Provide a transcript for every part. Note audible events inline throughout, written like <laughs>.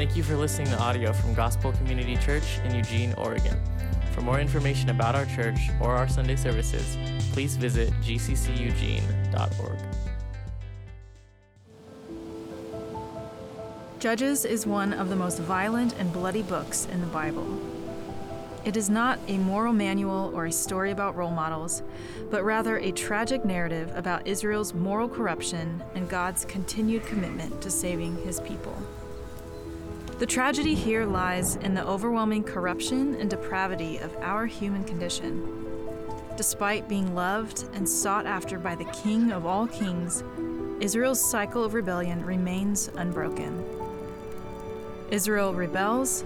Thank you for listening to audio from Gospel Community Church in Eugene, Oregon. For more information about our church or our Sunday services, please visit gcceugene.org. Judges is one of the most violent and bloody books in the Bible. It is not a moral manual or a story about role models, but rather a tragic narrative about Israel's moral corruption and God's continued commitment to saving his people. The tragedy here lies in the overwhelming corruption and depravity of our human condition. Despite being loved and sought after by the King of all kings, Israel's cycle of rebellion remains unbroken. Israel rebels,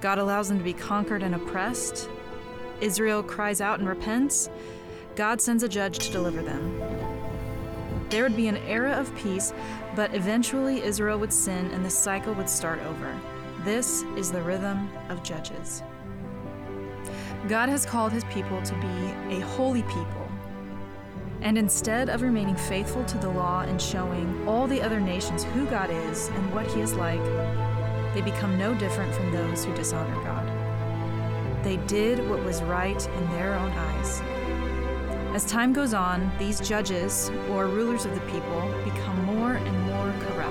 God allows them to be conquered and oppressed. Israel cries out and repents. God sends a judge to deliver them. There would be an era of peace, but eventually Israel would sin and the cycle would start over. This is the rhythm of Judges. God has called his people to be a holy people. And instead of remaining faithful to the law and showing all the other nations who God is and what he is like, they become no different from those who dishonor God. They did what was right in their own eyes. As time goes on, these judges, or rulers of the people, become more and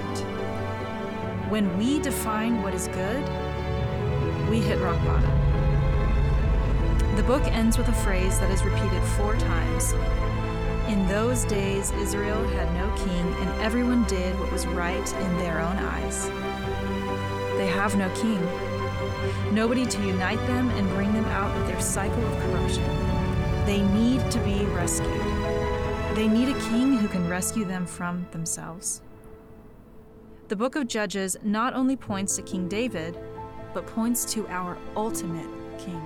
corrupt. When we define what is good, we hit rock bottom. The book ends with a phrase that is repeated four times. In those days, Israel had no king, and everyone did what was right in their own eyes. They have no king, nobody to unite them and bring them out of their cycle of corruption. They need to be rescued. They need a king who can rescue them from themselves. The book of Judges not only points to King David, but points to our ultimate king,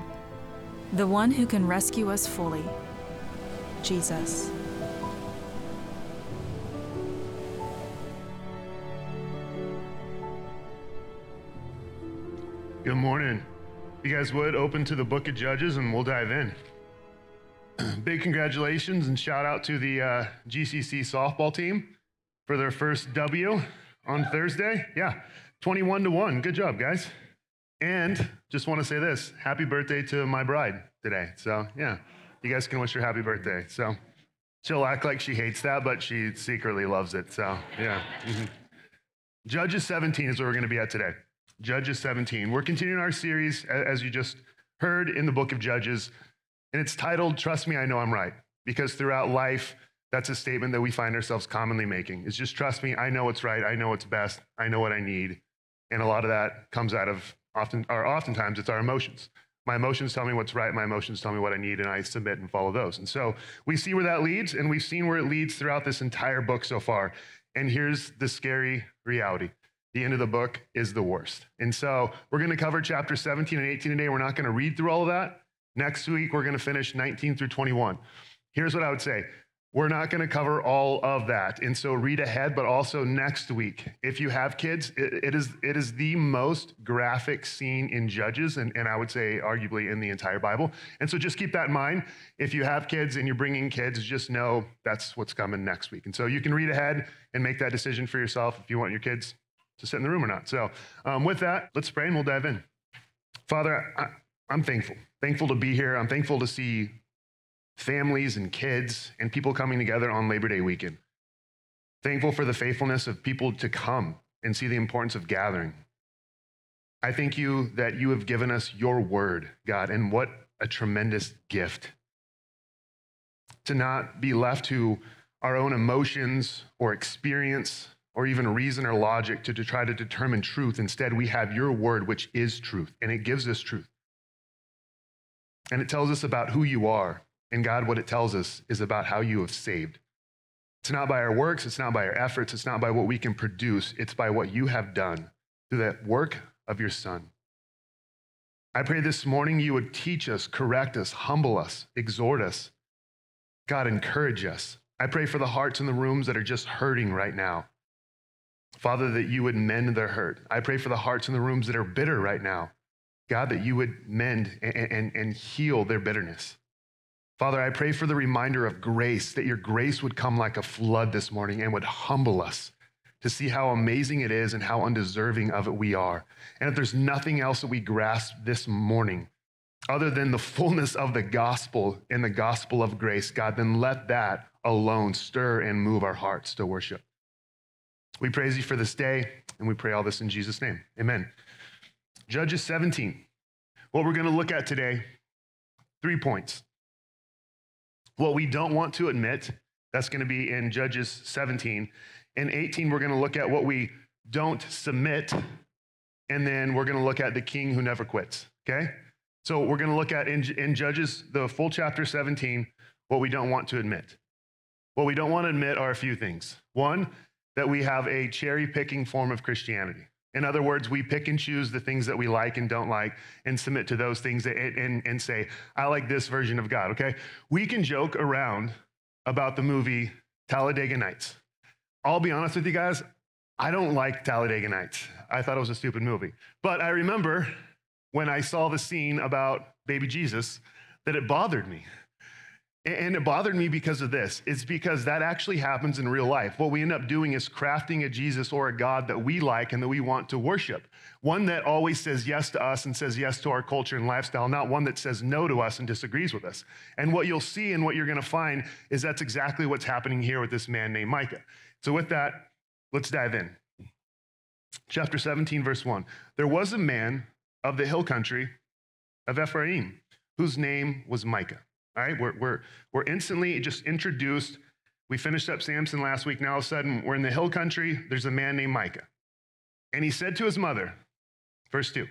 the one who can rescue us fully Jesus. Good morning. You guys would open to the book of Judges and we'll dive in. <clears throat> Big congratulations and shout out to the uh, GCC softball team for their first W on Thursday. Yeah, 21 to 1. Good job, guys. And just want to say this happy birthday to my bride today. So, yeah, you guys can wish her happy birthday. So, she'll act like she hates that, but she secretly loves it. So, yeah. <laughs> Judges 17 is where we're going to be at today. Judges 17. We're continuing our series, as you just heard, in the book of Judges, and it's titled, Trust Me, I Know I'm Right. Because throughout life, that's a statement that we find ourselves commonly making. Is just trust me, I know what's right, I know what's best, I know what I need. And a lot of that comes out of often, or oftentimes, it's our emotions. My emotions tell me what's right, my emotions tell me what I need, and I submit and follow those. And so we see where that leads, and we've seen where it leads throughout this entire book so far. And here's the scary reality the end of the book is the worst. And so we're going to cover chapter 17 and 18 today. We're not going to read through all of that. Next week, we're going to finish 19 through 21. Here's what I would say we're not going to cover all of that. And so read ahead, but also next week. If you have kids, it, it, is, it is the most graphic scene in Judges, and, and I would say arguably in the entire Bible. And so just keep that in mind. If you have kids and you're bringing kids, just know that's what's coming next week. And so you can read ahead and make that decision for yourself if you want your kids to sit in the room or not. So, um, with that, let's pray and we'll dive in. Father, I, I'm thankful. Thankful to be here. I'm thankful to see families and kids and people coming together on Labor Day weekend. Thankful for the faithfulness of people to come and see the importance of gathering. I thank you that you have given us your word, God, and what a tremendous gift. To not be left to our own emotions or experience or even reason or logic to, to try to determine truth. Instead, we have your word, which is truth, and it gives us truth. And it tells us about who you are. And God, what it tells us is about how you have saved. It's not by our works, it's not by our efforts, it's not by what we can produce, it's by what you have done through that work of your Son. I pray this morning you would teach us, correct us, humble us, exhort us. God, encourage us. I pray for the hearts in the rooms that are just hurting right now. Father, that you would mend their hurt. I pray for the hearts in the rooms that are bitter right now. God, that you would mend and, and, and heal their bitterness. Father, I pray for the reminder of grace, that your grace would come like a flood this morning and would humble us to see how amazing it is and how undeserving of it we are. And if there's nothing else that we grasp this morning other than the fullness of the gospel and the gospel of grace, God, then let that alone stir and move our hearts to worship. We praise you for this day, and we pray all this in Jesus' name. Amen. Judges 17. What we're going to look at today, three points. What we don't want to admit, that's going to be in Judges 17. In 18, we're going to look at what we don't submit, and then we're going to look at the king who never quits, okay? So we're going to look at in, in Judges, the full chapter 17, what we don't want to admit. What we don't want to admit are a few things. One, that we have a cherry picking form of Christianity. In other words, we pick and choose the things that we like and don't like and submit to those things and, and, and say, I like this version of God, okay? We can joke around about the movie Talladega Nights. I'll be honest with you guys, I don't like Talladega Nights. I thought it was a stupid movie. But I remember when I saw the scene about baby Jesus that it bothered me. And it bothered me because of this. It's because that actually happens in real life. What we end up doing is crafting a Jesus or a God that we like and that we want to worship. One that always says yes to us and says yes to our culture and lifestyle, not one that says no to us and disagrees with us. And what you'll see and what you're going to find is that's exactly what's happening here with this man named Micah. So, with that, let's dive in. Chapter 17, verse 1. There was a man of the hill country of Ephraim whose name was Micah. All right, we're, we're, we're instantly just introduced. We finished up Samson last week. Now, all of a sudden, we're in the hill country. There's a man named Micah. And he said to his mother, verse 2,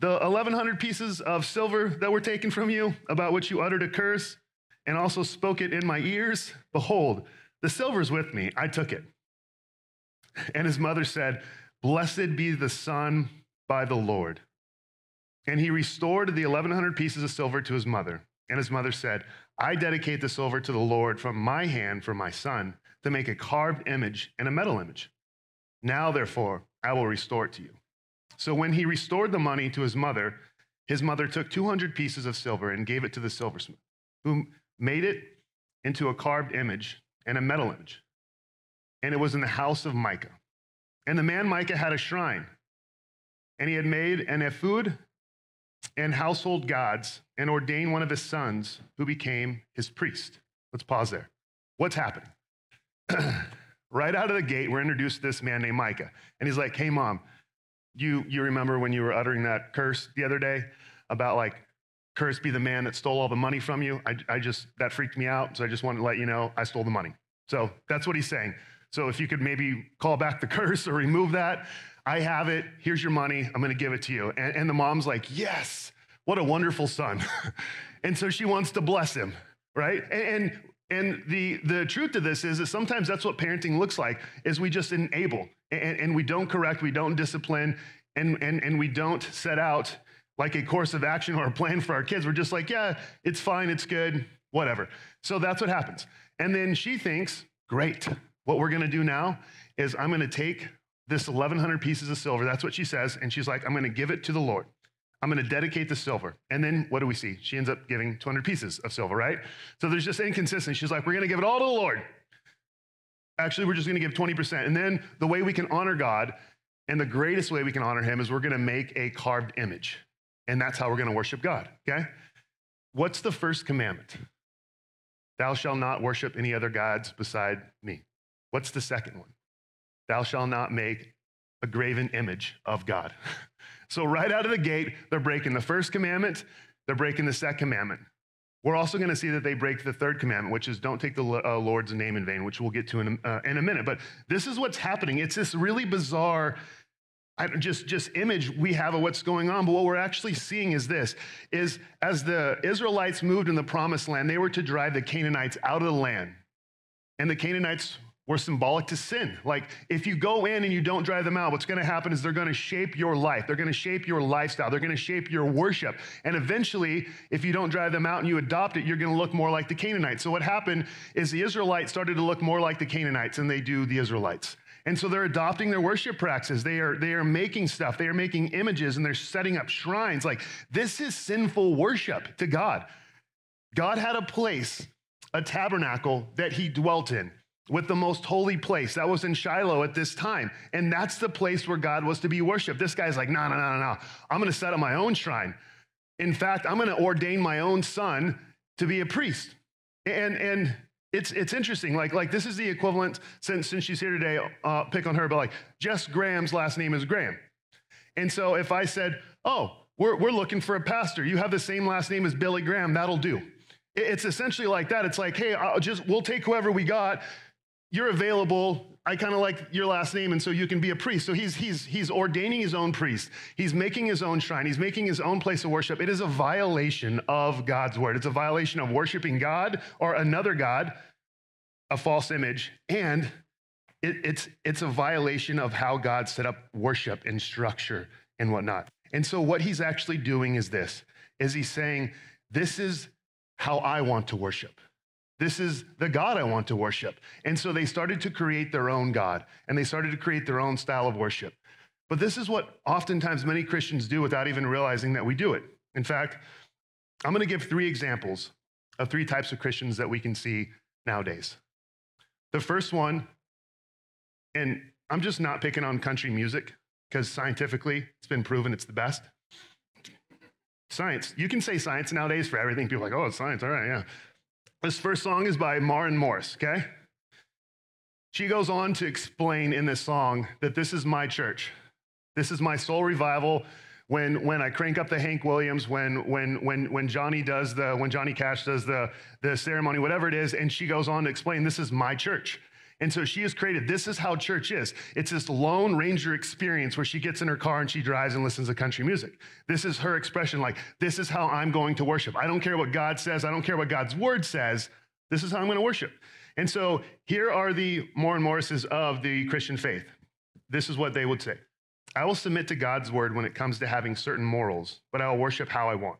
the 1,100 pieces of silver that were taken from you, about which you uttered a curse, and also spoke it in my ears, behold, the silver's with me. I took it. And his mother said, Blessed be the son by the Lord. And he restored the 1,100 pieces of silver to his mother. And his mother said, I dedicate the silver to the Lord from my hand for my son to make a carved image and a metal image. Now, therefore, I will restore it to you. So when he restored the money to his mother, his mother took 200 pieces of silver and gave it to the silversmith, who made it into a carved image and a metal image. And it was in the house of Micah. And the man Micah had a shrine, and he had made an ephod and household gods and ordained one of his sons who became his priest. Let's pause there. What's happening? <clears throat> right out of the gate, we're introduced to this man named Micah. And he's like, hey, mom, you, you remember when you were uttering that curse the other day about like, curse be the man that stole all the money from you? I, I just, that freaked me out. So I just wanted to let you know I stole the money. So that's what he's saying. So if you could maybe call back the <laughs> curse or remove that, I have it. Here's your money. I'm going to give it to you. And, and the mom's like, Yes, what a wonderful son. <laughs> and so she wants to bless him, right? And, and and the, the truth of this is that sometimes that's what parenting looks like is we just enable and, and we don't correct, we don't discipline, and, and, and we don't set out like a course of action or a plan for our kids. We're just like, yeah, it's fine, it's good, whatever. So that's what happens. And then she thinks, great, what we're gonna do now is I'm gonna take this 1,100 pieces of silver. That's what she says. And she's like, I'm to give it to the Lord. I'm going to dedicate the silver. And then what do we see? She ends up giving 200 pieces of silver, right? So there's just inconsistency. She's like, we're going to give it all to the Lord. Actually, we're just going to give 20%. And then the way we can honor God and the greatest way we can honor him is we're going to make a carved image. And that's how we're going to worship God, okay? What's the first commandment? Thou shalt not worship any other gods beside me. What's the second one? Thou shalt not make a graven image of God. <laughs> so, right out of the gate, they're breaking the first commandment, they're breaking the second commandment. We're also going to see that they break the third commandment, which is don't take the uh, Lord's name in vain, which we'll get to in a, uh, in a minute. But this is what's happening. It's this really bizarre just, just image we have of what's going on. But what we're actually seeing is this, is as the Israelites moved in the promised land, they were to drive the Canaanites out of the land. And the Canaanites were symbolic to sin. Like, if you go in and you don't drive them out, what's to happen is they're to shape your life. They're to shape your lifestyle. They're to shape your worship. And eventually, if you don't drive them out and you adopt it, you're to look more like the Canaanites. So, what happened is the Israelites started to look more like the Canaanites than they do the Israelites. And so they're adopting their worship practices. They are, they are making stuff, they are making images, and they're setting up shrines. Like, this is sinful worship to God. God had a place, a tabernacle that he dwelt in. With the most holy place. That was in Shiloh at this time. And that's the place where God was to be worshiped. This guy's like, no, no, no, no, no. I'm going to set up my own shrine. In fact, I'm going to ordain my own son to be a priest. And, and it's, it's interesting. Like, like this is the equivalent, since, since she's here today, uh, pick on her, but like Jess Graham's last name is Graham. And so if I said, oh, we're, we're looking for a pastor, you have the same last name as Billy Graham, that'll do. It's essentially like that. It's like, hey, I'll just we'll take whoever we got. You're available. I kind of like your last name, and so you can be a priest. So he's he's he's ordaining his own priest. He's making his own shrine. He's making his own place of worship. It is a violation of God's word. It's a violation of worshiping God or another God, a false image, and it, it's it's a violation of how God set up worship and structure and whatnot. And so what he's actually doing is this: is he's saying, this is how I want to worship. This is the God I want to worship. And so they started to create their own God and they started to create their own style of worship. But this is what oftentimes many Christians do without even realizing that we do it. In fact, I'm going to give three examples of three types of Christians that we can see nowadays. The first one, and I'm just not picking on country music because scientifically it's been proven it's the best. Science. You can say science nowadays for everything. People are like, oh, it's science. All right, yeah. This first song is by Maren Morris, okay? She goes on to explain in this song that this is my church. This is my soul revival. When, when I crank up the Hank Williams, when, when, when, when Johnny does the, when Johnny Cash does the, the ceremony, whatever it is, and she goes on to explain, this is my church. And so she has created this is how church is. It's this lone ranger experience where she gets in her car and she drives and listens to country music. This is her expression like, this is how I'm going to worship. I don't care what God says, I don't care what God's word says. This is how I'm going to worship. And so here are the Maren Morrises of the Christian faith. This is what they would say I will submit to God's word when it comes to having certain morals, but I will worship how I want.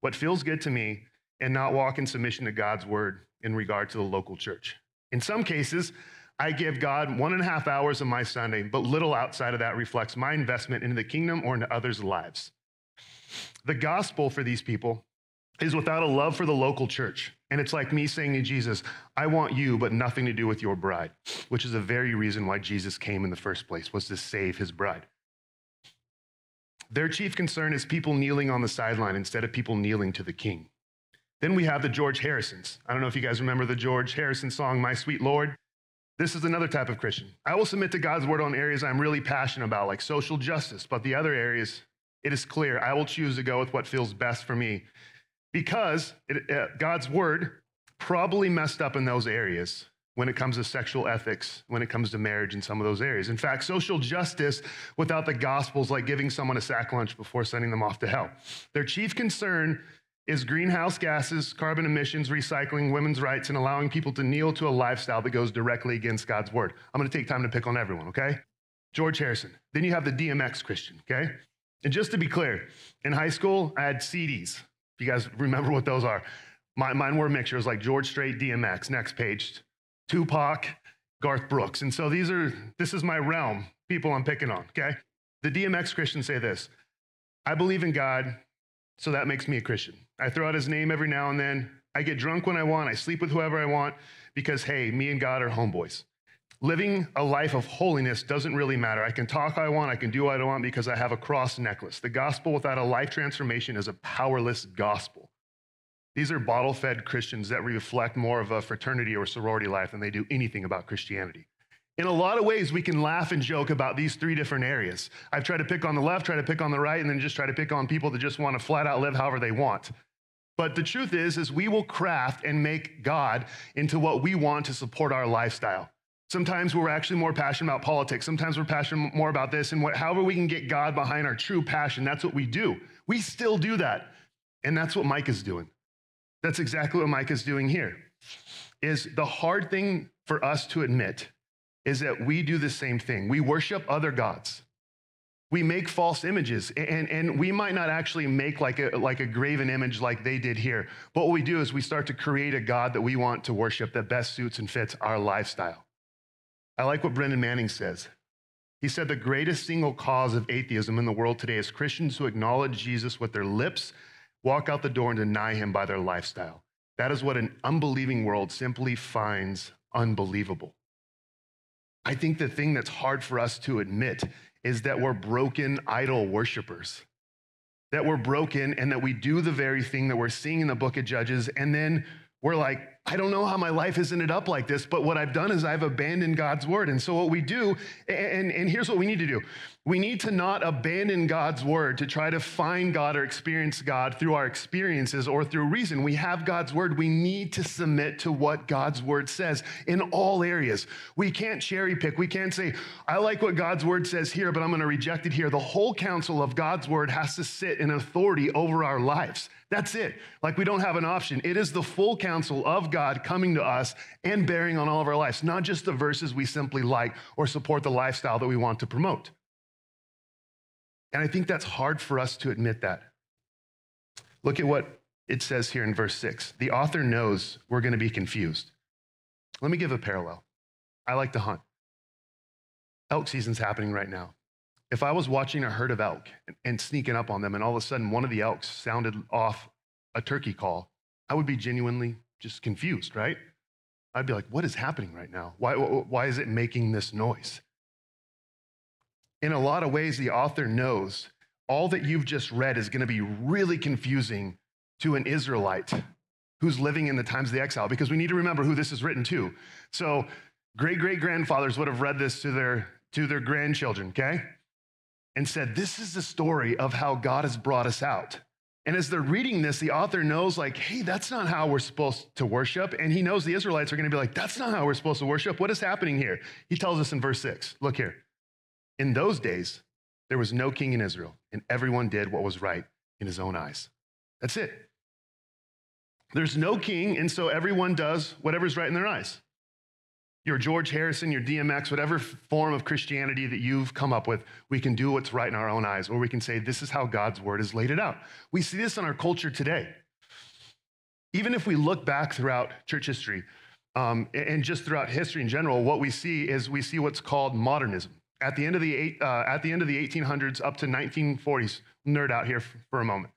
What feels good to me and not walk in submission to God's word in regard to the local church. In some cases, I give God one and a half hours of my Sunday, but little outside of that reflects my investment into the kingdom or into others' lives. The gospel for these people is without a love for the local church. And it's like me saying to Jesus, I want you, but nothing to do with your bride, which is the very reason why Jesus came in the first place, was to save his bride. Their chief concern is people kneeling on the sideline instead of people kneeling to the king. Then we have the George Harrisons. I don't know if you guys remember the George Harrison song, My Sweet Lord. This is another type of Christian. I will submit to God's word on areas I'm really passionate about, like social justice, but the other areas, it is clear I will choose to go with what feels best for me because it, uh, God's word probably messed up in those areas when it comes to sexual ethics, when it comes to marriage in some of those areas. In fact, social justice without the gospel is like giving someone a sack lunch before sending them off to hell. Their chief concern is greenhouse gases, carbon emissions, recycling, women's rights, and allowing people to kneel to a lifestyle that goes directly against God's word. I'm going to take time to pick on everyone, okay? George Harrison. Then you have the DMX Christian, okay? And just to be clear, in high school, I had CDs. If you guys remember what those are, my, mine were mixtures like George Strait, DMX. Next page, Tupac, Garth Brooks. And so these are, this is my realm, people I'm picking on, okay? The DMX Christians say this I believe in God, so that makes me a Christian. I throw out his name every now and then. I get drunk when I want. I sleep with whoever I want because, hey, me and God are homeboys. Living a life of holiness doesn't really matter. I can talk how I want, I can do what I want because I have a cross necklace. The gospel without a life transformation is a powerless gospel. These are bottle fed Christians that reflect more of a fraternity or sorority life than they do anything about Christianity. In a lot of ways, we can laugh and joke about these three different areas. I've tried to pick on the left, try to pick on the right, and then just try to pick on people that just want to flat out live however they want. But the truth is, is we will craft and make God into what we want to support our lifestyle. Sometimes we're actually more passionate about politics. Sometimes we're passionate more about this. And what, however we can get God behind our true passion, that's what we do. We still do that. And that's what Micah is doing. That's exactly what Micah is doing here. Is the hard thing for us to admit is that we do the same thing. We worship other gods. We make false images and, and we might not actually make like a, like a graven image like they did here. But what we do is we start to create a god that we want to worship that best suits and fits our lifestyle. I like what Brennan Manning says. He said the greatest single cause of atheism in the world today is christians who acknowledge jesus with their lips walk out the door and deny him by their lifestyle. That is what an unbelieving world simply finds unbelievable. I think the thing that's hard for us to admit is that we're broken idol worshipers. That we're broken and that we do the very thing that we're seeing in the book of Judges, and then we're like, I don't know how my life has ended up like this, but what I've done is I've abandoned God's word. And so, what we do, and, and here's what we need to do we need to not abandon God's word to try to find God or experience God through our experiences or through reason. We have God's word. We need to submit to what God's word says in all areas. We can't cherry pick. We can't say, I like what God's word says here, but I'm going to reject it here. The whole counsel of God's word has to sit in authority over our lives. That's it. Like we don't have an option. It is the full counsel of God coming to us and bearing on all of our lives, not just the verses we simply like or support the lifestyle that we want to promote. And I think that's hard for us to admit that. Look at what it says here in verse six. The author knows we're going to be confused. Let me give a parallel. I like to hunt. Elk season's happening right now. If I was watching a herd of elk and sneaking up on them, and all of a sudden one of the elks sounded off a turkey call, I would be genuinely just confused, right? I'd be like, what is happening right now? Why, why is it making this noise? In a lot of ways, the author knows all that you've just read is going to be really confusing to an Israelite who's living in the times of the exile, because we need to remember who this is written to. So, great great grandfathers would have read this to their, to their grandchildren, okay? and said, This is the story of how God has brought us out. And as they're reading this, the author knows, like, hey, that's not how we're supposed to worship. And he knows the Israelites are going to be like, that's not how we're supposed to worship. What is happening here? He tells us in verse six look here. In those days, there was no king in Israel, and everyone did what was right in his own eyes. That's it. There's no king, and so everyone does whatever's right in their eyes your George Harrison, your DMX, whatever form of Christianity that you've come up with, we can do what's right in our own eyes, or we can say, this is how God's word has laid it out. We see this in our culture today. Even if we look back throughout church history um, and just throughout history in general, what we see is we see what's called modernism. At the end of the, eight, uh, at the, end of the 1800s up to 1940s, nerd out here for a moment.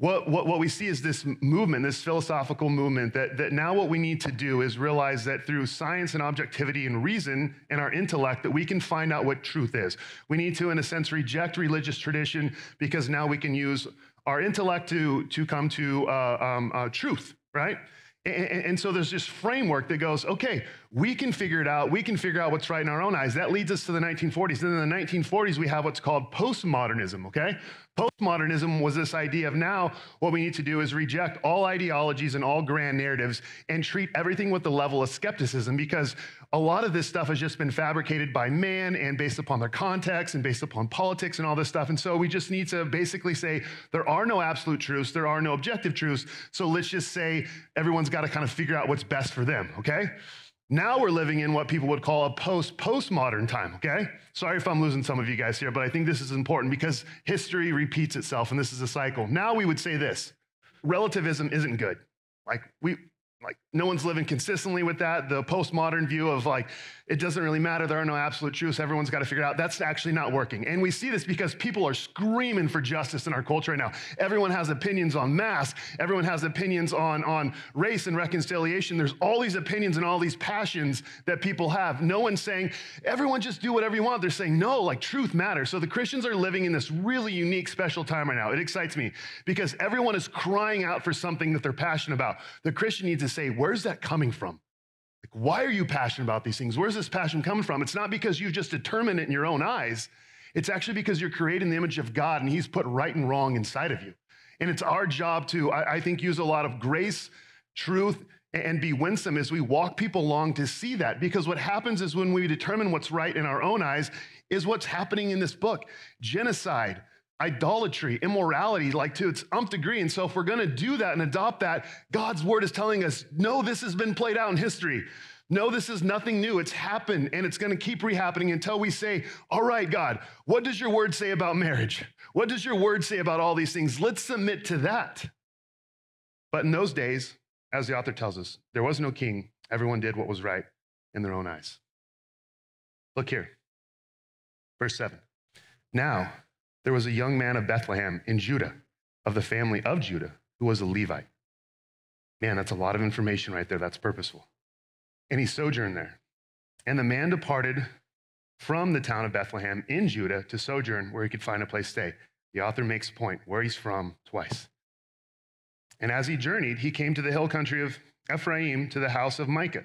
What, what, what we see is this movement, this philosophical movement, that, that now what we need to do is realize that through science and objectivity and reason and our intellect, that we can find out what truth is. We need to, in a sense, reject religious tradition because now we can use our intellect to, to come to uh, um, uh, truth, right? And, so there's this framework that goes, okay, we can figure it out. We can figure out what's right in our own eyes. That leads us to the 1940s. Then in the 1940s, we have what's called postmodernism, okay? Postmodernism was this idea of now what we need to do is reject all ideologies and all grand narratives and treat everything with the level of skepticism because a lot of this stuff has just been fabricated by man and based upon their context and based upon politics and all this stuff. And so we just need to basically say there are no absolute truths, there are no objective truths. So let's just say everyone's got to kind of figure out what's best for them, okay? Now we're living in what people would call a post postmodern time, okay? Sorry if I'm losing some of you guys here, but I think this is important because history repeats itself and this is a cycle. Now we would say this relativism isn't good. Like we like no one's living consistently with that the postmodern view of like it doesn't really matter. There are no absolute truths. Everyone's got to figure it out. That's actually not working. And we see this because people are screaming for justice in our culture right now. Everyone has opinions on mask. Everyone has opinions on on race and reconciliation. There's all these opinions and all these passions that people have. No one's saying everyone just do whatever you want. They're saying no like truth matters. So the christians are living in this really unique special time right now. It excites me because everyone is crying out for something that they're passionate about. The christian needs to say, where's that coming from? Why are you passionate about these things? Where's this passion coming from? It's not because you've just determined it in your own eyes. It's actually because you're creating the image of God and He's put right and wrong inside of you. And it's our job to, I, I think, use a lot of grace, truth, and be winsome as we walk people along to see that. Because what happens is when we determine what's right in our own eyes, is what's happening in this book genocide, idolatry, immorality, like to its umph degree. And so, if we're going to do that and adopt that, God's word is telling us, no, this has been played out in history. No, this is nothing new. It's happened and it's going to keep rehappening until we say, All right, God, what does your word say about marriage? What does your word say about all these things? Let's submit to that. But in those days, as the author tells us, there was no king. Everyone did what was right in their own eyes. Look here, verse 7. Now, there was a young man of Bethlehem in Judah, of the family of Judah, who was a Levite. Man, that's a lot of information right there. That's purposeful. and he sojourned there. And the man departed from the town of Bethlehem in Judah to sojourn where he could find a place to stay. The author makes a point where he's from twice. And as he journeyed, he came to the hill country of Ephraim to the house of Micah.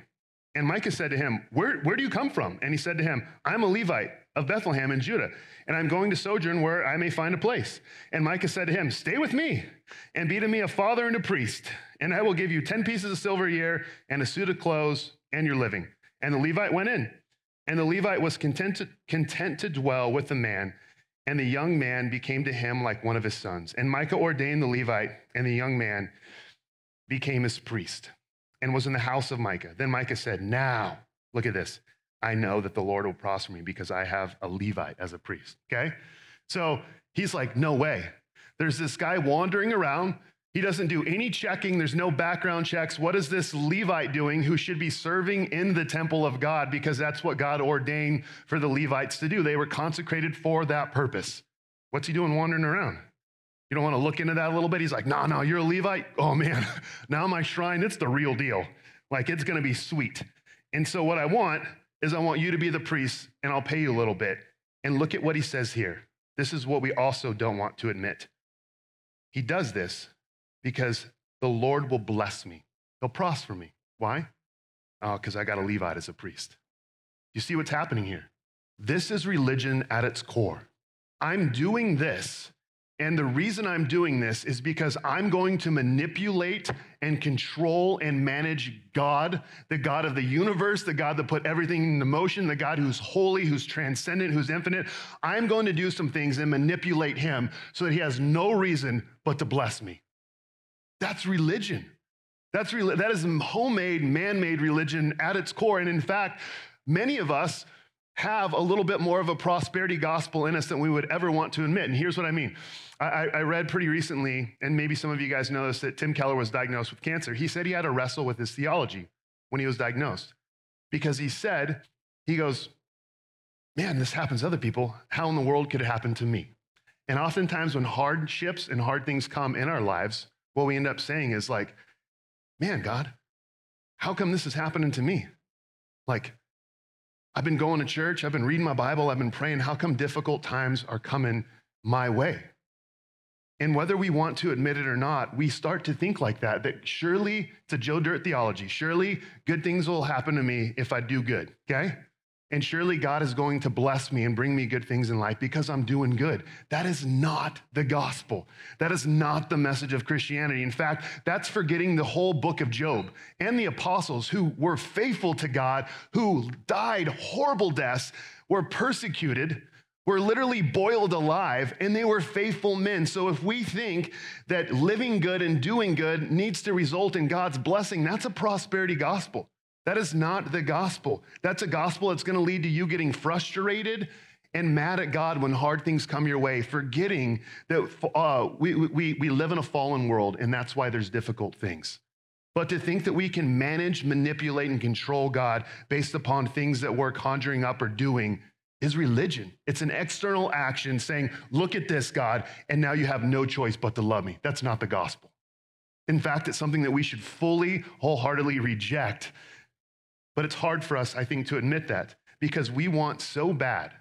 And Micah said to him, where, where do you come from? And he said to him, I'm a Levite of Bethlehem in Judah, and I'm going to sojourn where I may find a place. And Micah said to him, Stay with me, and be to me a father and a priest, and I will give you 10 pieces of silver a year, and a suit of clothes, and your living. And the Levite went in. And the Levite was content to, content to dwell with the man, and the young man became to him like one of his sons. And Micah ordained the Levite, and the young man became his priest and was in the house of Micah. Then Micah said, Now, look at this. I know that the Lord will prosper me because I have a Levite as a priest. Okay? So he's like, No way. There's this guy wandering around. He doesn't do any checking. There's no background checks. What is this Levite doing who should be serving in the temple of God? Because that's what God ordained for the Levites to do. They were consecrated for that purpose. What's he doing wandering around? You don't want to look into that a little bit? He's like, no, nah, no, you're a Levite? Oh man, <laughs> now my shrine, it's the real deal. Like it's going to be sweet. And so what I want is I want you to be the priest and I'll pay you a little bit. And look at what he says here. This is what we also don't want to admit. He does this because the Lord will bless me. He'll prosper me. Why? Oh, because I got a Levite as a priest. You see what's happening here? This is religion at its core. I'm doing this and the reason I'm doing this is because I'm going to manipulate and control and manage God, the God of the universe, the God that put everything into motion, the God who's holy, who's transcendent, who's infinite. I'm going to do some things and manipulate him so that he has no reason but to bless me. That's religion. That's that is homemade, man-made religion at its core. And in fact, many of us have a little bit more of a prosperity gospel in us than we would ever want to admit. And here's what I mean. I, I, read pretty recently, and maybe some of you guys know this, that Tim Keller was diagnosed with cancer. He said he had to wrestle with his theology when he was diagnosed because he said, he goes, Man, this happens to other people. How in the world could it happen to me? And oftentimes, when hardships and hard things come in our lives, what we end up saying is like, Man, God, how come this is happening to me? Like, I've been going to church, I've been reading my Bible, I've been praying. How come difficult times are coming my way? And whether we want to admit it or not, we start to think like that, that surely it's a Joe Dirt theology. Surely good things will happen to me if I do good, okay? And surely God is going to bless me and bring me good things in life because I'm doing good. That is not the gospel. That is not the message of Christianity. In fact, that's forgetting the whole book of Job and the apostles who were faithful to God, who died horrible deaths, were persecuted were literally boiled alive and they were faithful men. So if we think that living good and doing good needs to result in God's blessing, that's a prosperity gospel. That is not the gospel. That's a gospel that's going to lead to you getting frustrated and mad at God when hard things come your way, forgetting that uh, we, we, we live in a fallen world and that's why there's difficult things. But to think that we can manage, manipulate, and control God based upon things that we're conjuring up or doing is religion. It's an external action saying, Look at this, God, and now you have no choice but to love me. That's not the gospel. In fact, it's something that we should fully, wholeheartedly reject. But it's hard for us, I think, to admit that because we want so bad,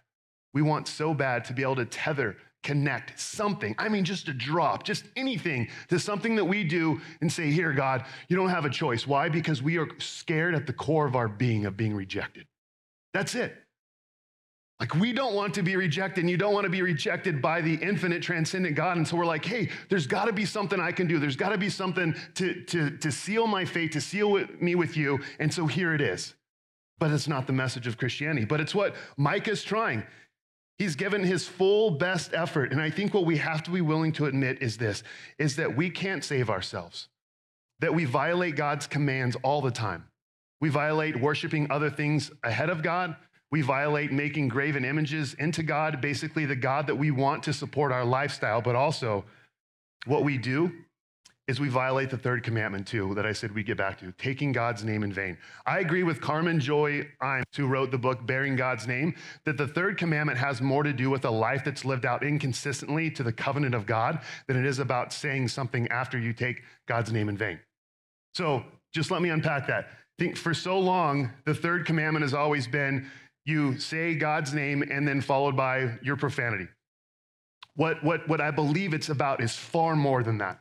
we want so bad to be able to tether, connect something. I mean, just a drop, just anything to something that we do and say, Here, God, you don't have a choice. Why? Because we are scared at the core of our being of being rejected. That's it. Like, we don't want to be rejected, and you don't want to be rejected by the infinite, transcendent God. And so we're like, hey, there's got to be something I can do. There's got to be something to, to, to seal my fate, to seal with me with you. And so here it is. But it's not the message of Christianity, but it's what Micah's trying. He's given his full best effort. And I think what we have to be willing to admit is this is that we can't save ourselves, that we violate God's commands all the time. We violate worshiping other things ahead of God. We violate making graven images into God, basically the God that we want to support our lifestyle, but also what we do is we violate the third commandment too, that I said we'd get back to, taking God's name in vain. I agree with Carmen Joy Imes, who wrote the book Bearing God's Name, that the third commandment has more to do with a life that's lived out inconsistently to the covenant of God than it is about saying something after you take God's name in vain. So just let me unpack that. I think for so long, the third commandment has always been you say God's name and then followed by your profanity. What, what, what I believe it's about is far more than that.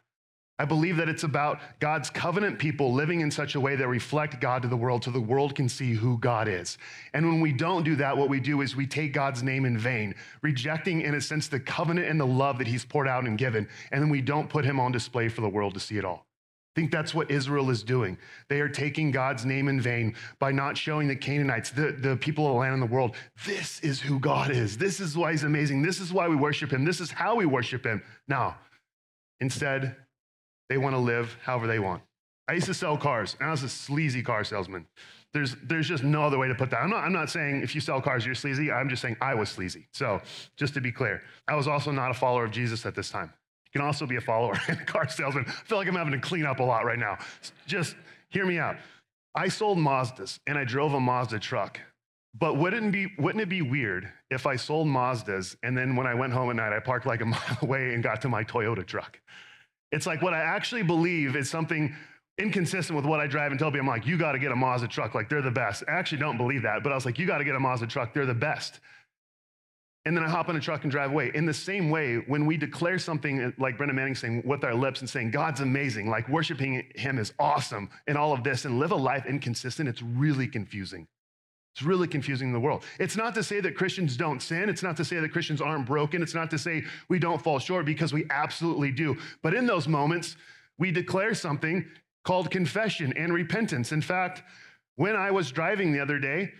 I believe that it's about God's covenant people living in such a way that reflect God to the world so the world can see who God is. And when we don't do that, what we do is we take God's name in vain, rejecting, in a sense, the covenant and the love that He's poured out and given. And then we don't put Him on display for the world to see it all. I think that's what Israel is doing. They are taking God's name in vain by not showing the Canaanites, the, the people of the land and the world, this is who God is. This is why He's amazing. This is why we worship Him. This is how we worship Him. Now, instead, they want to live however they want. I used to sell cars, and I was a sleazy car salesman. There's, there's just no other way to put that. I'm not, I'm not saying if you sell cars, you're sleazy. I'm just saying I was sleazy. So, just to be clear, I was also not a follower of Jesus at this time. You can also be a follower <laughs> and a car salesman. I feel like I'm having to clean up a lot right now. Just hear me out. I sold Mazdas and I drove a Mazda truck. But wouldn't be, wouldn't it be weird if I sold Mazdas and then when I went home at night, I parked like a <laughs> mile away and got to my Toyota truck? It's like what I actually believe is something inconsistent with what I drive and tell people, I'm like, you got to get a Mazda truck. Like, they're the best. I actually don't believe that, but I was like, you got to get a Mazda truck. They're the best. And then I hop in a truck and drive away. In the same way, when we declare something like Brennan Manning saying with our lips and saying, God's amazing, like worshiping Him is awesome, and all of this, and live a life inconsistent, it's really confusing. It's really confusing in the world. It's not to say that Christians don't sin. It's not to say that Christians aren't broken. It's not to say we don't fall short because we absolutely do. But in those moments, we declare something called confession and repentance. In fact, when I was driving the other day,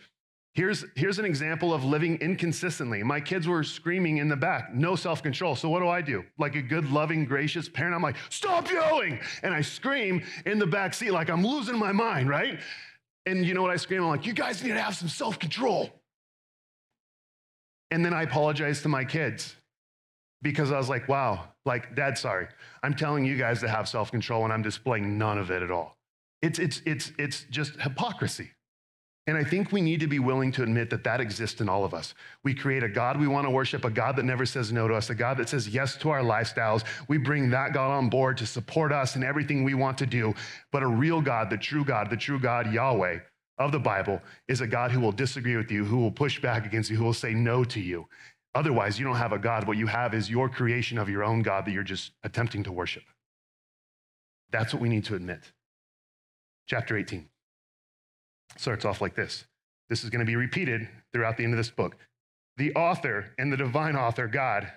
here's, here's an example of living inconsistently. My kids were screaming in the back, no self control. So, what do I do? Like a good, loving, gracious parent, I'm like, stop yelling. And I scream in the back seat like I'm losing my mind, right? And you know what I scream? I'm like, you guys need to have some self control. And then I apologize to my kids because I was like, wow, like, dad, sorry. I'm telling you guys to have self control and I'm displaying none of it at all. It's, it's, it's, it's just hypocrisy. And I think we need to be willing to admit that that exists in all of us. We create a God we want to worship, a God that never says no to us, a God that says yes to our lifestyles. We bring that God on board to support us in everything we want to do. But a real God, the true God, the true God, Yahweh of the Bible, is a God who will disagree with you, who will push back against you, who will say no to you. Otherwise, you don't have a God. What you have is your creation of your own God that you're just attempting to worship. That's what we need to admit. Chapter 18 starts off like this. This is going to be repeated throughout the end of this book. The author and the divine author, God,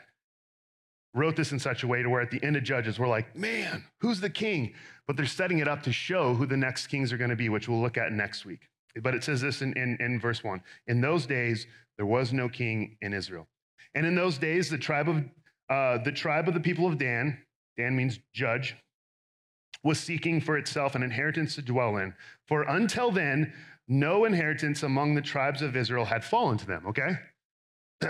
wrote this in such a way to where at the end of Judges, we're like, man, who's the king? But they're setting it up to show who the next kings are going to be, which we'll look at next week. But it says this in, in, in verse one In those days, there was no king in Israel. And in those days, the tribe of, uh, the tribe of the people of Dan, Dan means judge, was seeking for itself an inheritance to dwell in. For until then, no inheritance among the tribes of Israel had fallen to them, okay? <clears throat>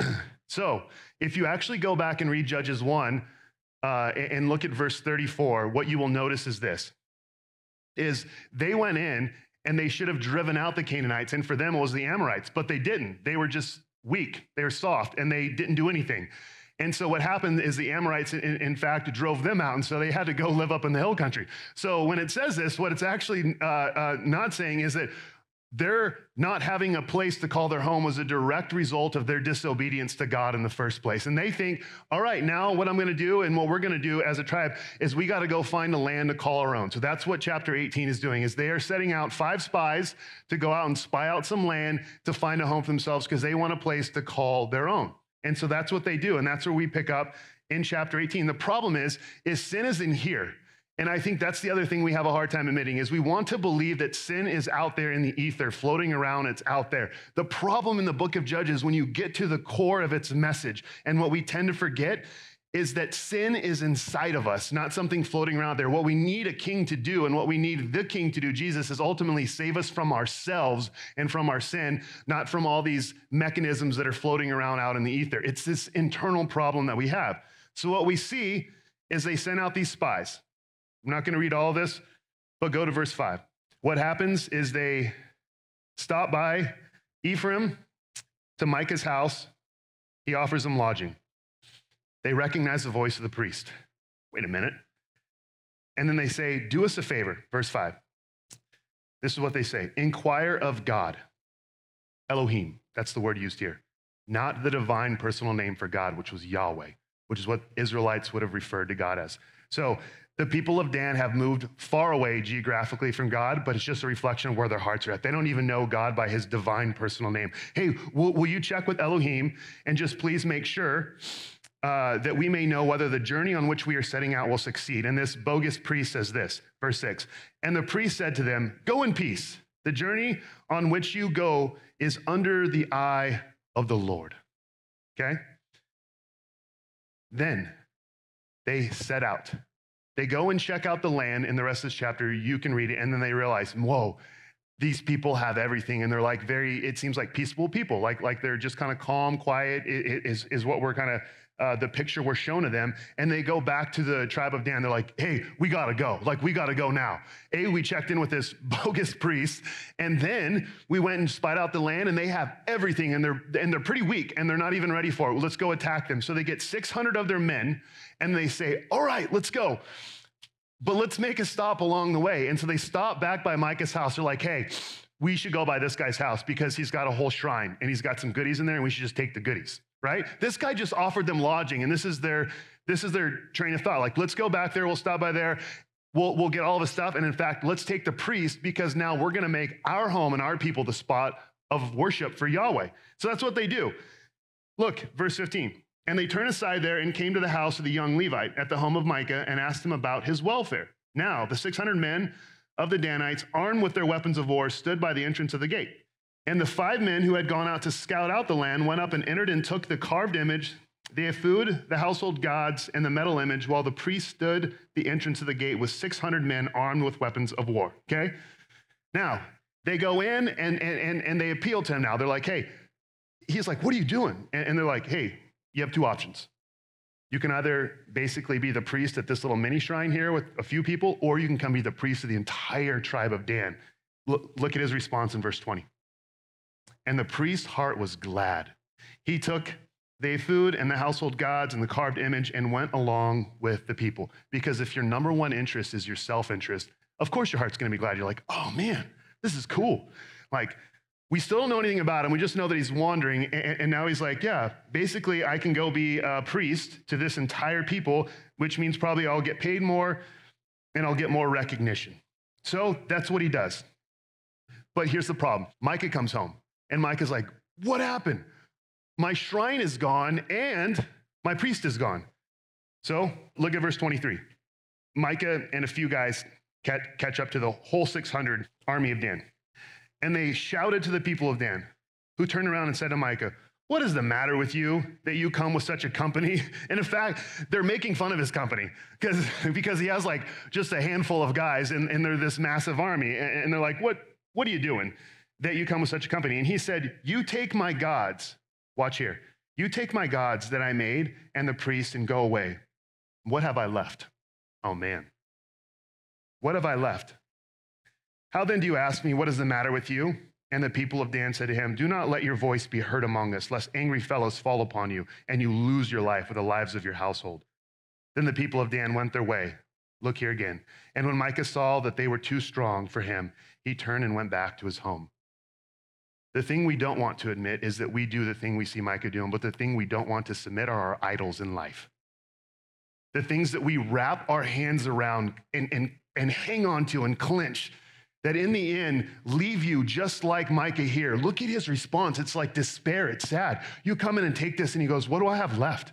so if you actually go back and read Judges 1 uh, and look at verse 34, what you will notice is this is they went in and they should have driven out the Canaanites, and for them it was the Amorites, but they didn't. They were just weak, they were soft, and they didn't do anything. And so what happened is the Amorites, in, in, fact, drove them out, and so they had to go live up in the hill country. So when it says this, what it's actually uh, uh, not saying is that their not having a place to call their home was a direct result of their disobedience to God in the first place. And they think, all right, now what I'm going to do and what we're going to do as a tribe is we got to go find a land to call our own. So that's what chapter 18 is doing is they are setting out five spies to go out and spy out some land to find a home for themselves because they want a place to call their own. And so that's what they do and that's where we pick up in chapter 18. The problem is is sin is in here. And I think that's the other thing we have a hard time admitting is we want to believe that sin is out there in the ether, floating around, it's out there. The problem in the book of Judges, when you get to the core of its message, and what we tend to forget is that sin is inside of us, not something floating around there. What we need a king to do and what we need the king to do, Jesus, is ultimately save us from ourselves and from our sin, not from all these mechanisms that are floating around out in the ether. It's this internal problem that we have. So what we see is they send out these spies. I'm not going to read all of this, but go to verse 5. What happens is they stop by Ephraim to Micah's house. He offers them lodging. They recognize the voice of the priest. Wait a minute. And then they say, Do us a favor. Verse 5. This is what they say Inquire of God. Elohim, that's the word used here. Not the divine personal name for God, which was Yahweh, which is what Israelites would have referred to God as. So the people of Dan have moved far away geographically from God, but it's just a reflection of where their hearts are at. They don't even know God by his divine personal name. Hey, will, will you check with Elohim and just please make sure uh, that we may know whether the journey on which we are setting out will succeed? And this bogus priest says this, verse six. And the priest said to them, Go in peace. The journey on which you go is under the eye of the Lord. Okay? Then they set out they go and check out the land in the rest of this chapter. You can read it. And then they realize, whoa, these people have everything. And they're like very, it seems like peaceful people. Like, like they're just kind of calm, quiet, it, it is, is what we're kind of uh, the picture we're shown to them, and they go back to the tribe of Dan. They're like, hey, we gotta go. Like, we gotta go now. A, we checked in with this <laughs> bogus priest, and then we went and spied out the land, and they have everything, and they're and they're pretty weak, and they're not even ready for it. Let's go attack them. So they get 600 of their men, and they say, all right, let's go. But let's make a stop along the way. And so they stop back by Micah's house. They're like, hey, we should go by this guy's house because he's got a whole shrine and he's got some goodies in there, and we should just take the goodies right? This guy just offered them lodging, and this is their this is their train of thought. Like, let's go back there, we'll stop by there, we'll, we'll get all the stuff. And in fact, let's take the priest because now we're gonna make our home and our people the spot of worship for Yahweh. So that's what they do. Look, verse 15. And they turned aside there and came to the house of the young Levite at the home of Micah and asked him about his welfare. Now, the 600 men of the Danites, armed with their weapons of war, stood by the entrance of the gate. And the five men who had gone out to scout out the land went up and entered and took the carved image, the ephod, the household gods, and the metal image, while the priest stood the entrance of the gate with 600 men armed with weapons of war. Okay? Now, they go in and, and, and, they appeal to him now. They're like, hey, he's like, what are you doing? And, and they're like, hey, you have two options. You can either basically be the priest at this little mini shrine here with a few people, or you can come be the priest of the entire tribe of Dan. Look, look at his response in verse 20. And the priest's heart was glad. He took the food and the household gods and the carved image and went along with the people. Because if your number one interest is your self interest, of course your heart's gonna be glad. You're like, oh man, this is cool. Like, we still don't know anything about him. We just know that he's wandering. And, now he's like, yeah, basically, I can go be a priest to this entire people, which means probably I'll get paid more and I'll get more recognition. So that's what he does. But here's the problem Micah comes home. And Micah's like, What happened? My shrine is gone and my priest is gone. So look at verse 23. Micah and a few guys catch up to the whole 600 army of Dan. And they shouted to the people of Dan, who turned around and said to Micah, What is the matter with you that you come with such a company? <laughs> And in fact, they're making fun of his company because, <laughs> because he has like just a handful of guys and, and they're this massive army. And they're like, What, what are you doing? That you come with such a company. And he said, You take my gods, watch here, you take my gods that I made and the priest and go away. What have I left? Oh man. What have I left? How then do you ask me, What is the matter with you? And the people of Dan said to him, Do not let your voice be heard among us, lest angry fellows fall upon you and you lose your life or the lives of your household. Then the people of Dan went their way. Look here again. And when Micah saw that they were too strong for him, he turned and went back to his home. The thing we don't want to admit is that we do the thing we see Micah doing, but the thing we don't want to submit are our idols in life. The things that we wrap our hands around and, and, and hang on to and clench that in the end leave you just like Micah here. Look at his response. It's like despair. It's sad. You come in and take this, and he goes, What do I have left?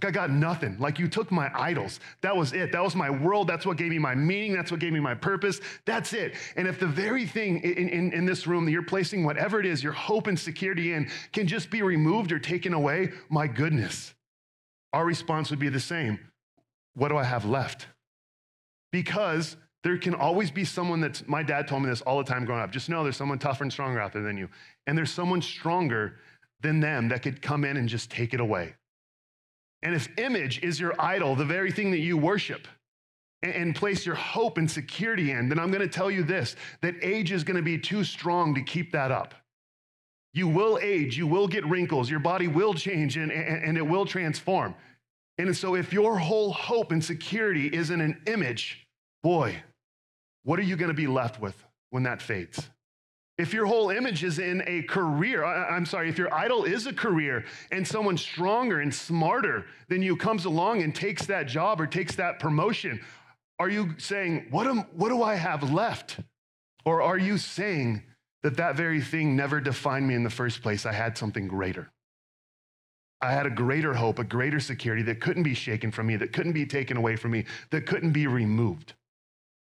Like I got nothing. Like you took my idols. That was it. That was my world. That's what gave me my meaning. That's what gave me my purpose. That's it. And if the very thing in, in, in, this room that you're placing whatever it is, your hope and security in, can just be removed or taken away, my goodness, our response would be the same. What do I have left? Because there can always be someone that's, my dad told me this all the time growing up. Just know there's someone tougher and stronger out there than you. And there's someone stronger than them that could come in and just take it away. And if image is your idol, the very thing that you worship, and place your hope and security in, then I'm going to tell you this that age is going to be too strong to keep that up. You will age, you will get wrinkles, your body will change, and, and, and it will transform. And so, if your whole hope and security is in an image, boy, what are you going to be left with? when that fades. If your whole image is in a career, I, am sorry, if your idol is a career and someone stronger and smarter than you comes along and takes that job or takes that promotion, are you saying, what, am, what do I have left? Or are you saying that that very thing never defined me in the first place? I had something greater. I had a greater hope, a greater security that couldn't be shaken from me, that couldn't be taken away from me, that couldn't be removed.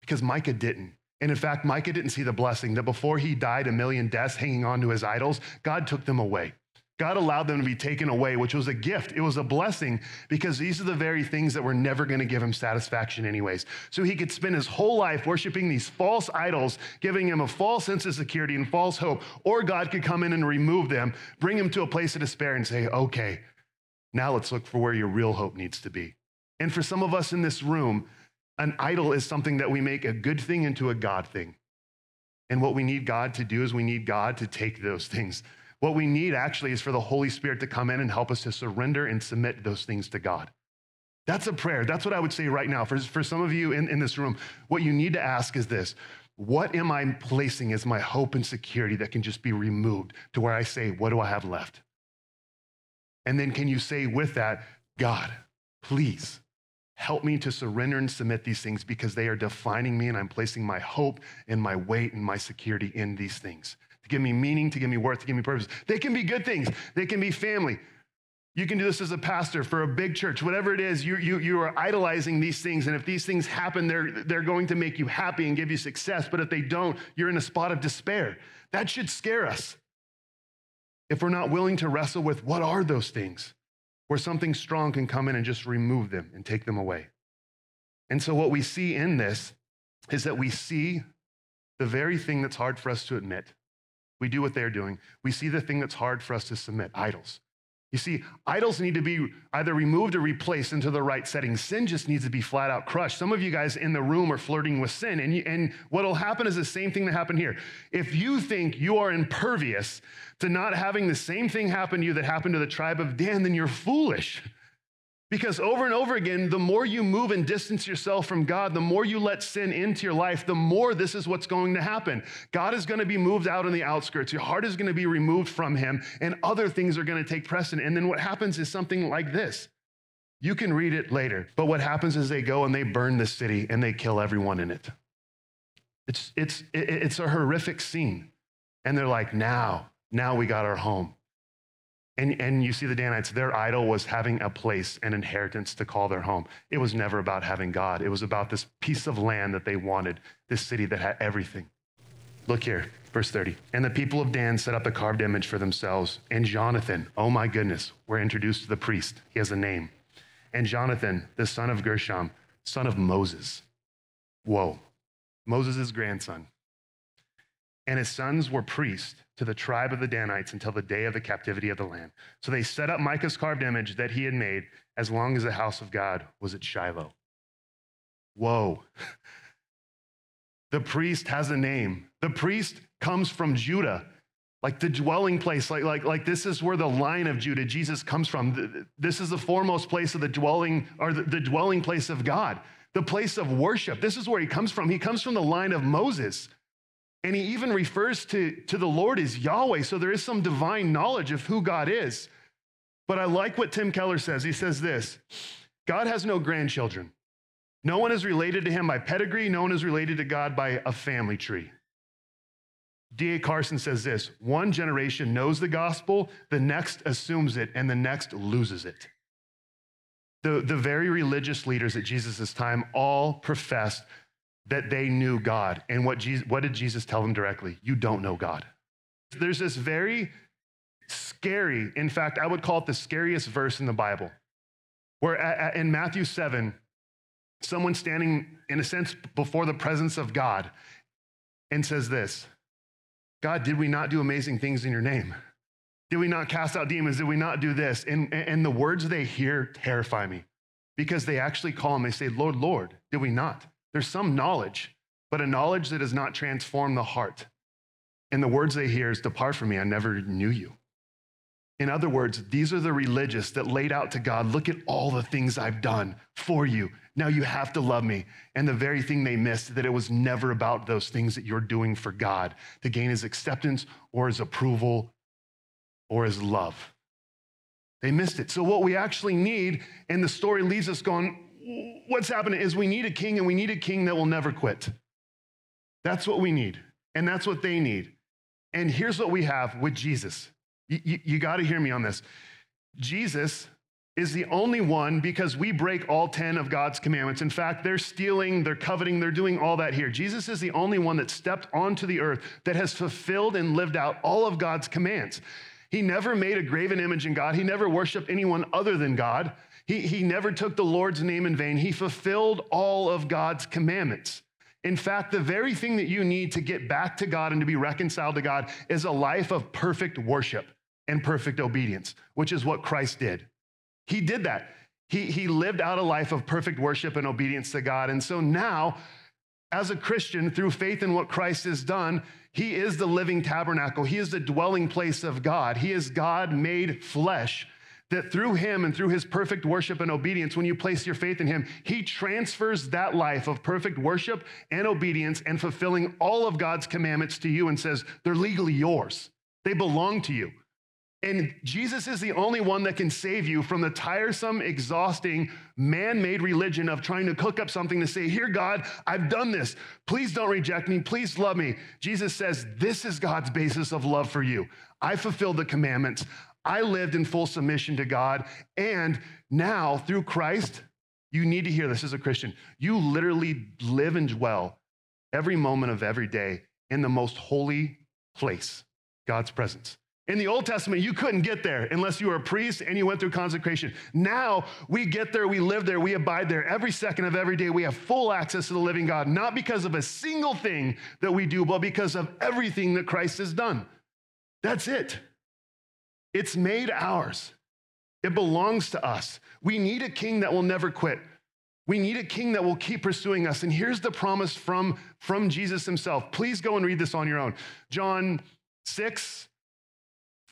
Because Micah didn't. And in fact, Micah didn't see the blessing that before he died a million deaths hanging on to his idols, God took them away. God allowed them to be taken away, which was a gift. It was a blessing because these are the very things that were never going to give him satisfaction, anyways. So he could spend his whole life worshiping these false idols, giving him a false sense of security and false hope. Or God could come in and remove them, bring him to a place of despair and say, okay, now let's look for where your real hope needs to be. And for some of us in this room, an idol is something that we make a good thing into a God thing. And what we need God to do is we need God to take those things. What we need actually is for the Holy Spirit to come in and help us to surrender and submit those things to God. That's a prayer. That's what I would say right now. For, for some of you in, in this room, what you need to ask is this What am I placing as my hope and security that can just be removed to where I say, What do I have left? And then can you say with that, God, please Help me to surrender and submit these things because they are defining me and I'm placing my hope and my weight and my security in these things to give me meaning, to give me worth, to give me purpose. They can be good things, they can be family. You can do this as a pastor for a big church, whatever it is, you, you, you are idolizing these things. And if these things happen, they're, they're going to make you happy and give you success. But if they don't, you're in a spot of despair. That should scare us. If we're not willing to wrestle with what are those things? Where something strong can come in and just remove them and take them away. And so, what we see in this is that we see the very thing that's hard for us to admit. We do what they're doing. We see the thing that's hard for us to submit idols. You see, idols need to be either removed or replaced into the right setting. Sin just needs to be flat out crushed. Some of you guys in the room are flirting with sin, and, you, and what will happen is the same thing that happened here. If you think you are impervious to not having the same thing happen to you that happened to the tribe of Dan, then you're foolish. Because over and over again, the more you move and distance yourself from God, the more you let sin into your life, the more this is what's going to happen. God is going to be moved out on the outskirts. Your heart is going to be removed from Him, and other things are going to take precedent. And then what happens is something like this. You can read it later, but what happens is they go and they burn the city and they kill everyone in it. It's, it's, it's a horrific scene. And they're like, now, now we got our home. And, and you see the Danites, their idol was having a place, an inheritance to call their home. It was never about having God. It was about this piece of land that they wanted, this city that had everything. Look here, verse 30. And the people of Dan set up a carved image for themselves. And Jonathan, oh my goodness, we're introduced to the priest. He has a name. And Jonathan, the son of Gershom, son of Moses. Whoa, Moses' grandson and his sons were priests to the tribe of the Danites until the day of the captivity of the land. So they set up Micah's carved image that he had made as long as the house of God was at Shiloh. Whoa. The priest has a name. The priest comes from Judah, like the dwelling place, like, like, like this is where the line of Judah, Jesus comes from. This is the foremost place of the dwelling, or the, the dwelling place of God, the place of worship. This is where he comes from. He comes from the line of Moses. And he even refers to, to the Lord as Yahweh. So there is some divine knowledge of who God is. But I like what Tim Keller says. He says this God has no grandchildren. No one is related to him by pedigree, no one is related to God by a family tree. D.A. Carson says this one generation knows the gospel, the next assumes it, and the next loses it. The, the very religious leaders at Jesus' time all professed that they knew God. And what, Jesus, what did Jesus tell them directly? You don't know God. There's this very scary, in fact, I would call it the scariest verse in the Bible, where in Matthew 7, someone standing, in a sense, before the presence of God and says this God, did we not do amazing things in your name? Did we not cast out demons? Did we not do this? And, and the words they hear terrify me because they actually call him, they say, Lord, Lord, did we not? There's some knowledge, but a knowledge that does not transform the heart. And the words they hear is, Depart from me, I never knew you. In other words, these are the religious that laid out to God, look at all the things I've done for you. Now you have to love me. And the very thing they missed, that it was never about those things that you're doing for God to gain his acceptance or his approval or his love. They missed it. So, what we actually need, and the story leaves us going, what's happening is we need a king, and we need a king that will never quit. That's what we need. And that's what they need. And here's what we have with Jesus. You, you, you got to hear me on this. Jesus is the only one because we break all 10 of God's commandments. In fact, they're stealing, they're coveting, they're doing all that here. Jesus is the only one that stepped onto the earth that has fulfilled and lived out all of God's commands. He never made a graven image in God, he never worshiped anyone other than God. He, he never took the Lord's name in vain. He fulfilled all of God's commandments. In fact, the very thing that you need to get back to God and to be reconciled to God is a life of perfect worship and perfect obedience, which is what Christ did. He did that. He, he lived out a life of perfect worship and obedience to God. And so now, as a Christian, through faith in what Christ has done, he is the living tabernacle. He is the dwelling place of God. He is God made flesh. That through him and through his perfect worship and obedience, when you place your faith in him, he transfers that life of perfect worship and obedience and fulfilling all of God's commandments to you and says, they're legally yours. They belong to you. And Jesus is the only one that can save you from the tiresome, exhausting, man made religion of trying to cook up something to say, Here, God, I've done this. Please don't reject me. Please love me. Jesus says, This is God's basis of love for you. I fulfilled the commandments. I lived in full submission to God. And now, through Christ, you need to hear this as a Christian. You literally live and dwell every moment of every day in the most holy place, God's presence. In the Old Testament, you couldn't get there unless you were a priest and you went through consecration. Now we get there, we live there, we abide there every second of every day. We have full access to the living God, not because of a single thing that we do, but because of everything that Christ has done. That's it. It's made ours, it belongs to us. We need a king that will never quit. We need a king that will keep pursuing us. And here's the promise from, from Jesus himself. Please go and read this on your own. John 6,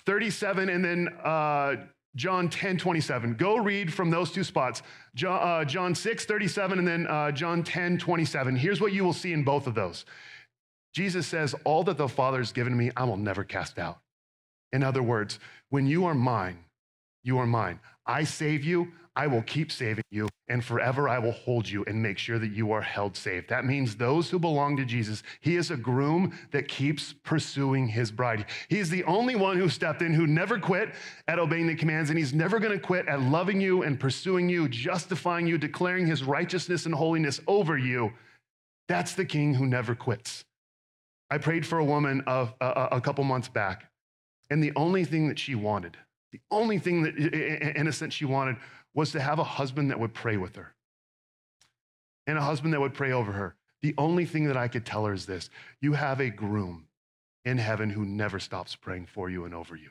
37, and then uh, John 10, 27. Go read from those two spots John, uh, John 6, 37, and then uh, John 10, 27. Here's what you will see in both of those. Jesus says, All that the Father has given me, I will never cast out. In other words, when you are mine, you are mine. I save you, I will keep saving you, and forever I will hold you and make sure that you are held safe. That means those who belong to Jesus, he is a groom that keeps pursuing his bride. He is the only one who stepped in, who never quit at obeying the commands, and he's never going to quit at loving you and pursuing you, justifying you, declaring his righteousness and holiness over you. That's the king who never quits. I prayed for a woman of, a couple months back, and the only thing that she wanted, the only thing that, in a sense, she wanted was to have a husband that would pray with her and a husband that would pray over her. The only thing that I could tell her is this you have a groom in heaven who never stops praying for you and over you.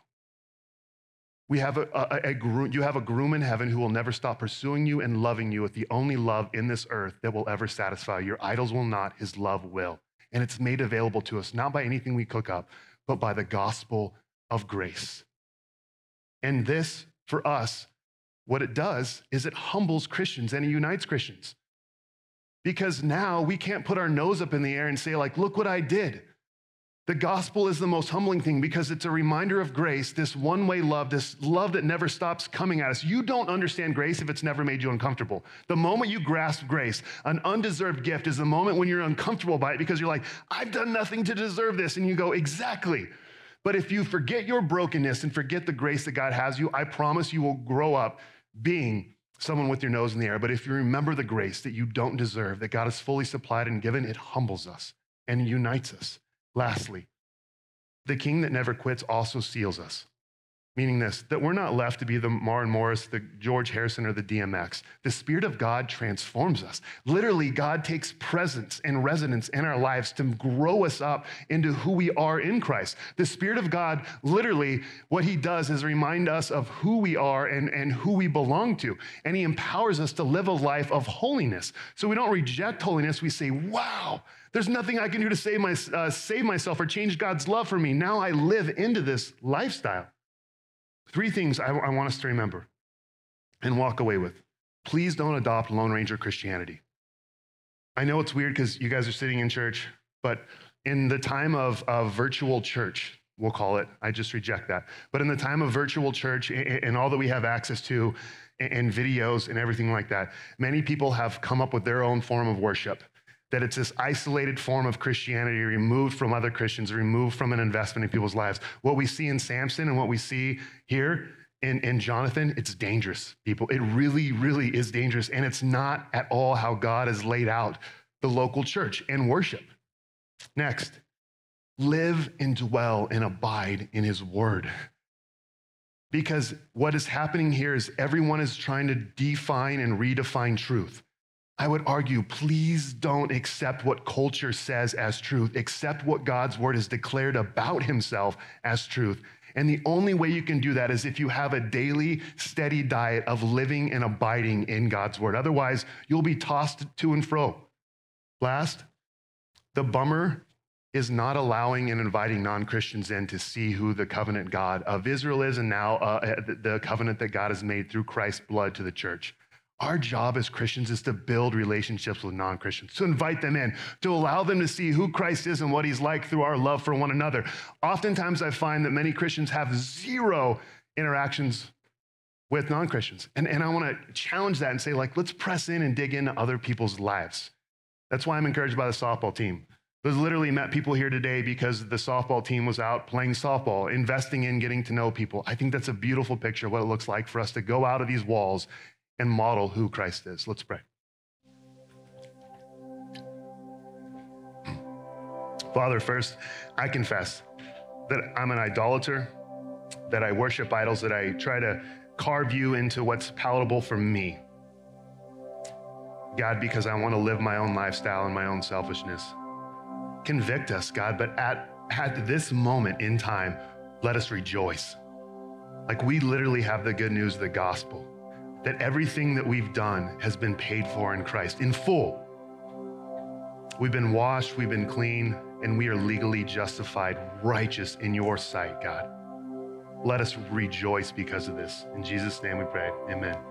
We have a, a, a, groom, you have a groom in heaven who will never stop pursuing you and loving you with the only love in this earth that will ever satisfy. Your idols will not, his love will. And it's made available to us, not by anything we cook up, but by the gospel of grace. And this, for us, what it does is it humbles Christians and it unites Christians. Because now we can't put our nose up in the air and say, like, look what I did. The gospel is the most humbling thing because it's a reminder of grace, this one way love, this love that never stops coming at us. You don't understand grace if it's never made you uncomfortable. The moment you grasp grace, an undeserved gift, is the moment when you're uncomfortable by it because you're like, I've done nothing to deserve this. And you go, exactly. But if you forget your brokenness and forget the grace that God has you, I promise you will grow up being someone with your nose in the air. But if you remember the grace that you don't deserve, that God has fully supplied and given, it humbles us and unites us. Lastly, the king that never quits also seals us. Meaning this, that we're not left to be the Maren Morris, the George Harrison, or the DMX. The Spirit of God transforms us. Literally, God takes presence and resonance in our lives to grow us up into who we are in Christ. The Spirit of God, literally, what He does is remind us of who we are and, and who we belong to. And He empowers us to live a life of holiness. So we don't reject holiness, we say, wow, there's nothing I can do to save, my, uh, save myself or change God's love for me. Now I live into this lifestyle. Three things I, I want us to remember and walk away with. Please don't adopt Lone Ranger Christianity. I know it's weird because you guys are sitting in church, but in the time of, of virtual church, we'll call it, I just reject that. But in the time of virtual church and all that we have access to, and videos and everything like that, many people have come up with their own form of worship. That it's this isolated form of Christianity removed from other Christians, removed from an investment in people's lives. What we see in Samson and what we see here in, in Jonathan, it's dangerous, people. It really, really is dangerous. And it's not at all how God has laid out the local church and worship. Next, live and dwell and abide in his word. Because what is happening here is everyone is trying to define and redefine truth. I would argue, please don't accept what culture says as truth. Accept what God's word has declared about himself as truth. And the only way you can do that is if you have a daily, steady diet of living and abiding in God's word. Otherwise, you'll be tossed to and fro. Last, the bummer is not allowing and inviting non Christians in to see who the covenant God of Israel is and now uh, the covenant that God has made through Christ's blood to the church. Our job as Christians is to build relationships with non Christians, to invite them in, to allow them to see who Christ is and what he's like through our love for one another. Oftentimes, I find that many Christians have zero interactions with non Christians. And, and I want to challenge that and say, like, let's press in and dig into other people's lives. That's why I'm encouraged by the softball team. There's literally met people here today because the softball team was out playing softball, investing in getting to know people. I think that's a beautiful picture of what it looks like for us to go out of these walls and model who Christ is. Let's pray. Father, first, I confess that I'm an idolater, that I worship idols, that I try to carve you into what's palatable for me. God, because I want to live my own lifestyle and my own selfishness. Convict us, God, but at, at this moment in time, let us rejoice. Like we literally have the good news of the gospel that everything that we've done has been paid for in Christ in full. We've been washed, we've been clean, and we are legally justified, righteous in your sight, God. Let us rejoice because of this. In Jesus' name we pray. Amen.